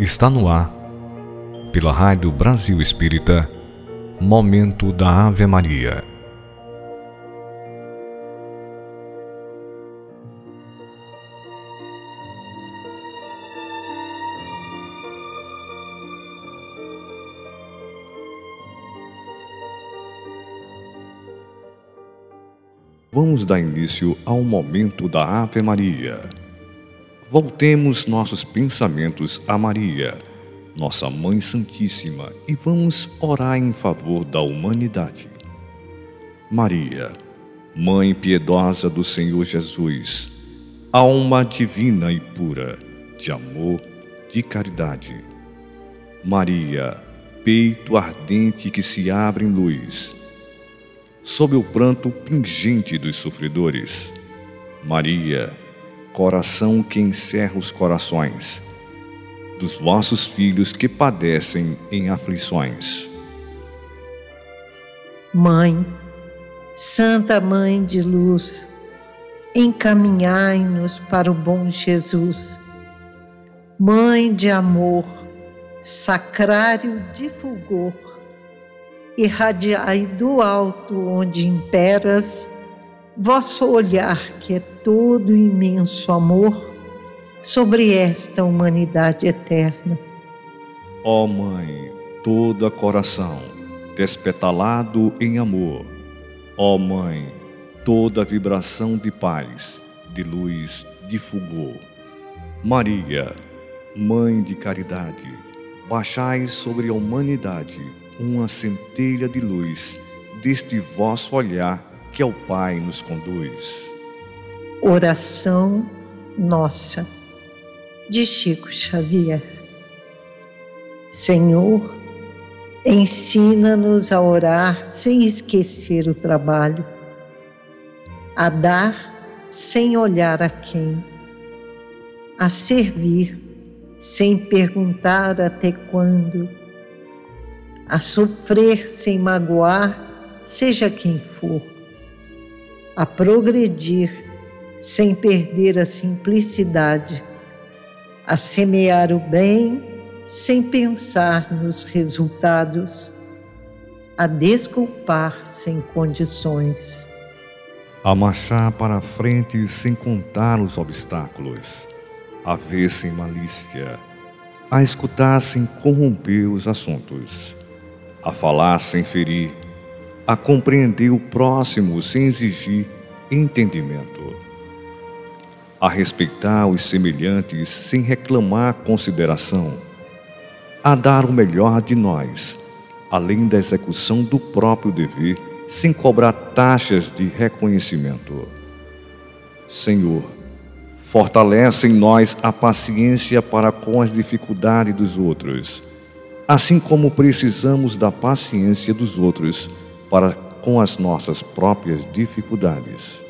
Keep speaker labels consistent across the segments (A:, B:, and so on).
A: Está no ar, pela Rádio Brasil Espírita, Momento da Ave Maria. Vamos dar início ao momento da Ave Maria. Voltemos nossos pensamentos a Maria, nossa Mãe Santíssima, e vamos orar em favor da humanidade. Maria, Mãe piedosa do Senhor Jesus, alma divina e pura, de amor, de caridade. Maria, peito ardente que se abre em luz, sob o pranto pingente dos sofredores. Maria, coração que encerra os corações dos vossos filhos que padecem em aflições.
B: Mãe, Santa Mãe de Luz, encaminhai-nos para o bom Jesus. Mãe de amor, sacrário de fulgor, irradiai do alto onde imperas vosso olhar, que é todo imenso amor, sobre esta humanidade eterna.
A: Ó oh Mãe, toda coração, despetalado em amor, ó oh Mãe, toda vibração de paz, de luz, de fulgor. Maria, Mãe de caridade, baixai sobre a humanidade uma centelha de luz deste vosso olhar que ao Pai nos conduz.
B: Oração Nossa, de Chico Xavier. Senhor, ensina-nos a orar sem esquecer o trabalho, a dar sem olhar a quem, a servir sem perguntar até quando, a sofrer sem magoar, seja quem for a progredir sem perder a simplicidade, a semear o bem sem pensar nos resultados, a desculpar sem condições.
A: A marchar para a frente sem contar os obstáculos, a ver sem malícia, a escutar sem corromper os assuntos, a falar sem ferir a compreender o próximo sem exigir entendimento, a respeitar os semelhantes sem reclamar consideração, a dar o melhor de nós, além da execução do próprio dever, sem cobrar taxas de reconhecimento. Senhor, fortalece em nós a paciência para com as dificuldades dos outros, assim como precisamos da paciência dos outros para com as nossas próprias dificuldades.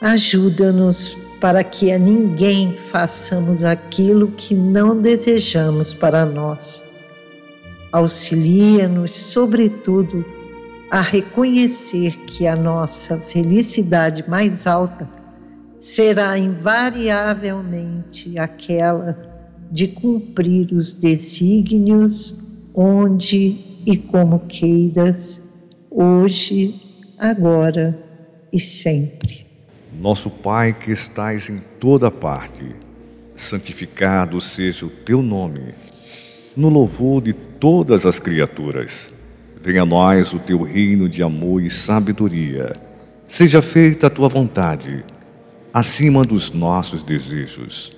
B: Ajuda-nos para que a ninguém façamos aquilo que não desejamos para nós. Auxilia-nos, sobretudo, a reconhecer que a nossa felicidade mais alta será invariavelmente aquela de cumprir os desígnios onde e como queiras hoje, agora e sempre.
A: Nosso Pai que estais em toda parte, santificado seja o teu nome, no louvor de todas as criaturas. Venha a nós o teu reino de amor e sabedoria. Seja feita a tua vontade, acima dos nossos desejos,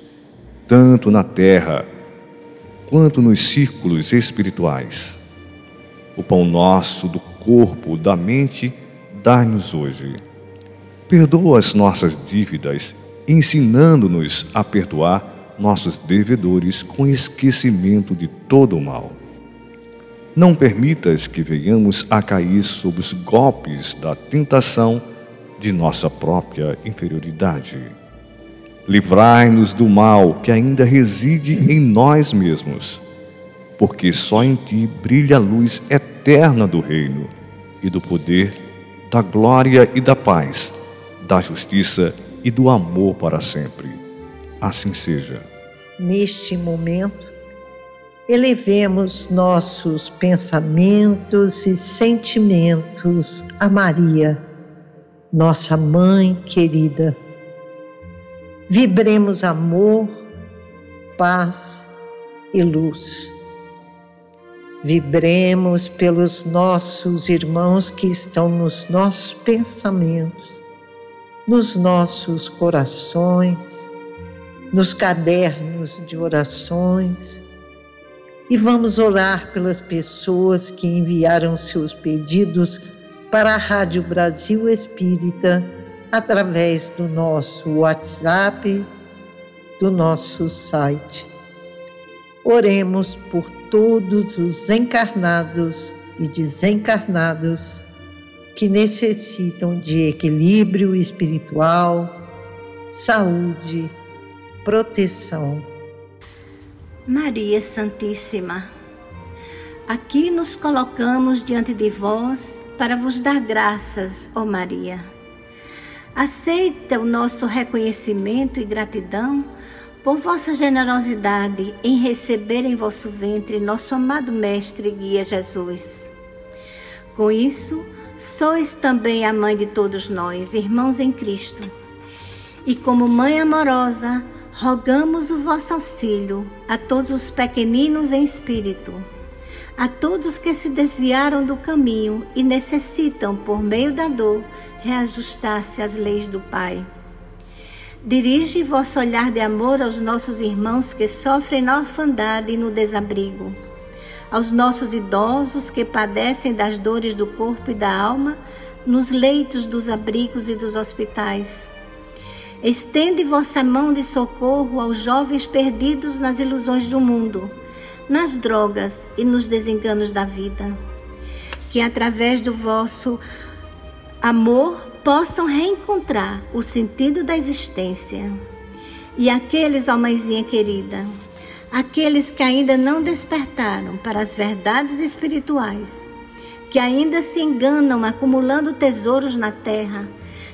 A: tanto na terra quanto nos círculos espirituais. O pão nosso do corpo, da mente, dá-nos hoje. Perdoa as nossas dívidas, ensinando-nos a perdoar nossos devedores com esquecimento de todo o mal. Não permitas que venhamos a cair sob os golpes da tentação de nossa própria inferioridade. Livrai-nos do mal que ainda reside em nós mesmos porque só em ti brilha a luz eterna do reino e do poder, da glória e da paz, da justiça e do amor para sempre. Assim seja.
B: Neste momento, elevemos nossos pensamentos e sentimentos a Maria, nossa mãe querida. Vibremos amor, paz e luz. Vibremos pelos nossos irmãos que estão nos nossos pensamentos, nos nossos corações, nos cadernos de orações e vamos orar pelas pessoas que enviaram seus pedidos para a Rádio Brasil Espírita através do nosso WhatsApp, do nosso site. Oremos por todos os encarnados e desencarnados que necessitam de equilíbrio espiritual, saúde, proteção
C: Maria Santíssima, aqui nos colocamos diante de vós para vos dar graças, ó Maria. Aceita o nosso reconhecimento e gratidão por vossa generosidade em receber em vosso ventre nosso amado Mestre e Guia Jesus. Com isso, sois também a mãe de todos nós, irmãos em Cristo. E como mãe amorosa, rogamos o vosso auxílio a todos os pequeninos em espírito, a todos que se desviaram do caminho e necessitam, por meio da dor, reajustar-se às leis do Pai. Dirige vosso olhar de amor aos nossos irmãos que sofrem na orfandade e no desabrigo, aos nossos idosos que padecem das dores do corpo e da alma nos leitos dos abrigos e dos hospitais Estende vossa mão de socorro aos jovens perdidos nas ilusões do mundo, nas drogas e nos desenganos da vida. Que através do vosso amor possam reencontrar o sentido da existência. E aqueles, ó mãezinha querida, aqueles que ainda não despertaram para as verdades espirituais, que ainda se enganam acumulando tesouros na terra,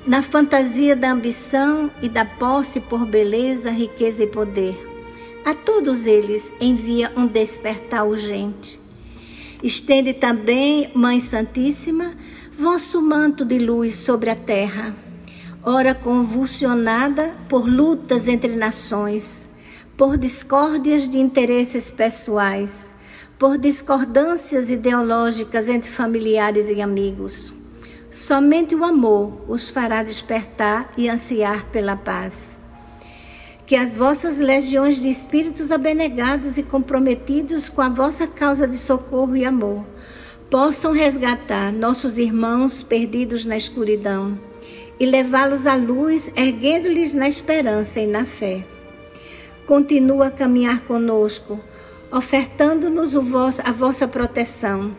C: na fantasia da ambição e da posse por beleza, riqueza e poder. A todos eles envia um despertar urgente. Estende também, Mãe Santíssima, vosso manto de luz sobre a terra, ora convulsionada por lutas entre nações, por discórdias de interesses pessoais, por discordâncias ideológicas entre familiares e amigos Somente o amor os fará despertar e ansiar pela paz. Que as vossas legiões de espíritos abnegados e comprometidos com a vossa causa de socorro e amor possam resgatar nossos irmãos perdidos na escuridão e levá-los à luz, erguendo-lhes na esperança e na fé. Continua a caminhar conosco, ofertando-nos a vossa proteção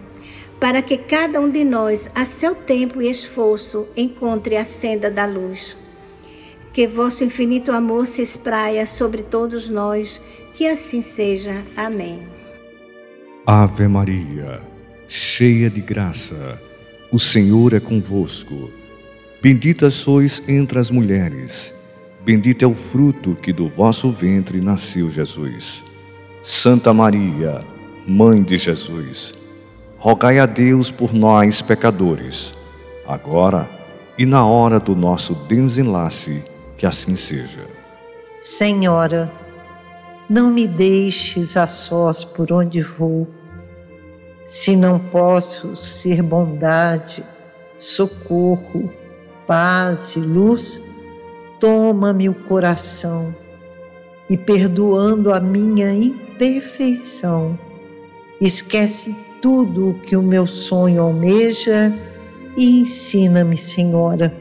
C: para que cada um de nós, a seu tempo e esforço, encontre a senda da luz. Que vosso infinito amor se espraia sobre todos nós, que assim seja. Amém.
A: Ave Maria, cheia de graça, o Senhor é convosco. Bendita sois entre as mulheres, bendito é o fruto que do vosso ventre nasceu Jesus. Santa Maria, Mãe de Jesus, rogai a Deus por nós, pecadores, agora e na hora do nosso desenlace, que assim seja.
B: Senhora, não me deixes a sós por onde vou, se não posso ser bondade, socorro, paz e luz, toma-me o coração e, perdoando a minha imperfeição, esquece tudo o que o meu sonho almeja e ensina-me, Senhora,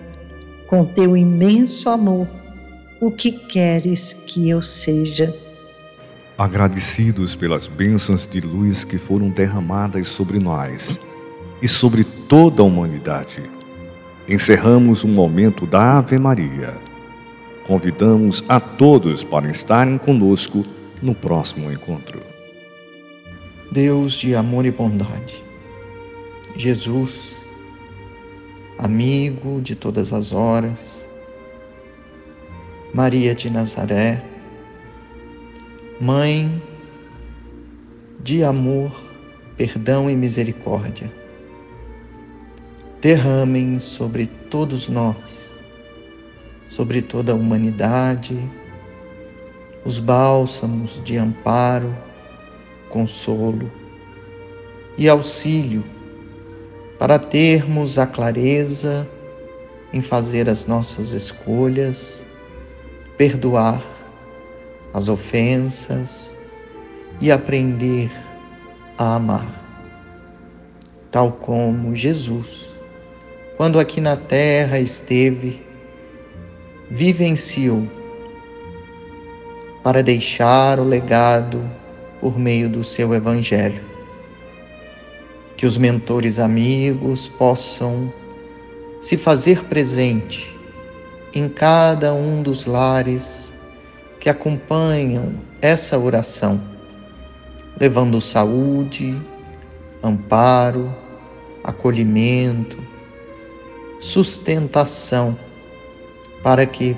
B: com teu imenso amor, o que queres que eu seja.
A: Agradecidos pelas bênçãos de luz que foram derramadas sobre nós e sobre toda a humanidade, encerramos um momento da Ave Maria. Convidamos a todos para estarem conosco no próximo encontro.
D: Deus de amor e bondade. Jesus, amigo de todas as horas, Maria de Nazaré, Mãe de amor, perdão e misericórdia derramem sobre todos nós, sobre toda a humanidade, os bálsamos de amparo, consolo e auxílio para termos a clareza em fazer as nossas escolhas, perdoar as ofensas e aprender a amar, tal como Jesus, quando aqui na terra esteve, vivenciou para deixar o legado por meio do seu Evangelho. Que os mentores amigos possam se fazer presente em cada um dos lares que acompanham essa oração, levando saúde, amparo, acolhimento, sustentação para que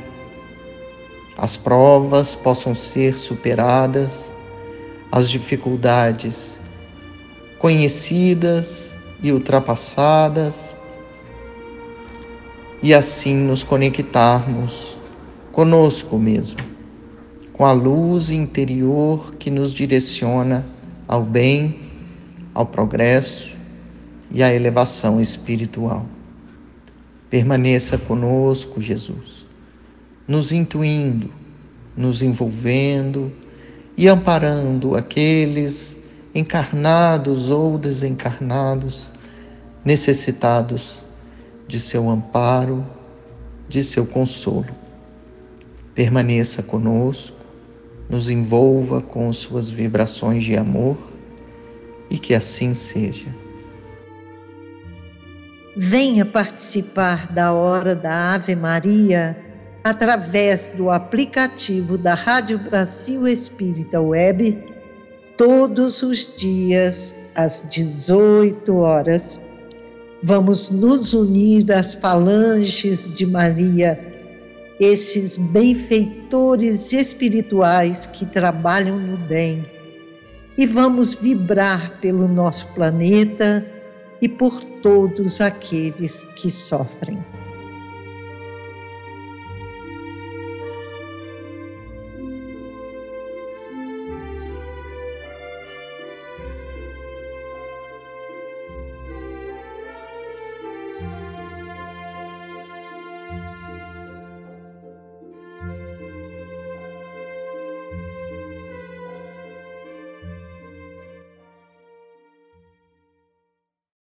D: as provas possam ser superadas, as dificuldades conhecidas e ultrapassadas, e assim nos conectarmos conosco mesmo, com a luz interior que nos direciona ao bem, ao progresso e à elevação espiritual. Permaneça conosco, Jesus, nos intuindo, nos envolvendo e amparando aqueles encarnados ou desencarnados, necessitados de seu amparo, de seu consolo. Permaneça conosco, nos envolva com suas vibrações de amor e que assim seja.
B: Venha participar da hora da Ave Maria através do aplicativo da Rádio Brasil Espírita Web todos os dias às 18 horas. Vamos nos unir às falanges de Maria, esses benfeitores espirituais que trabalham no bem, e vamos vibrar pelo nosso planeta e por todos aqueles que sofrem.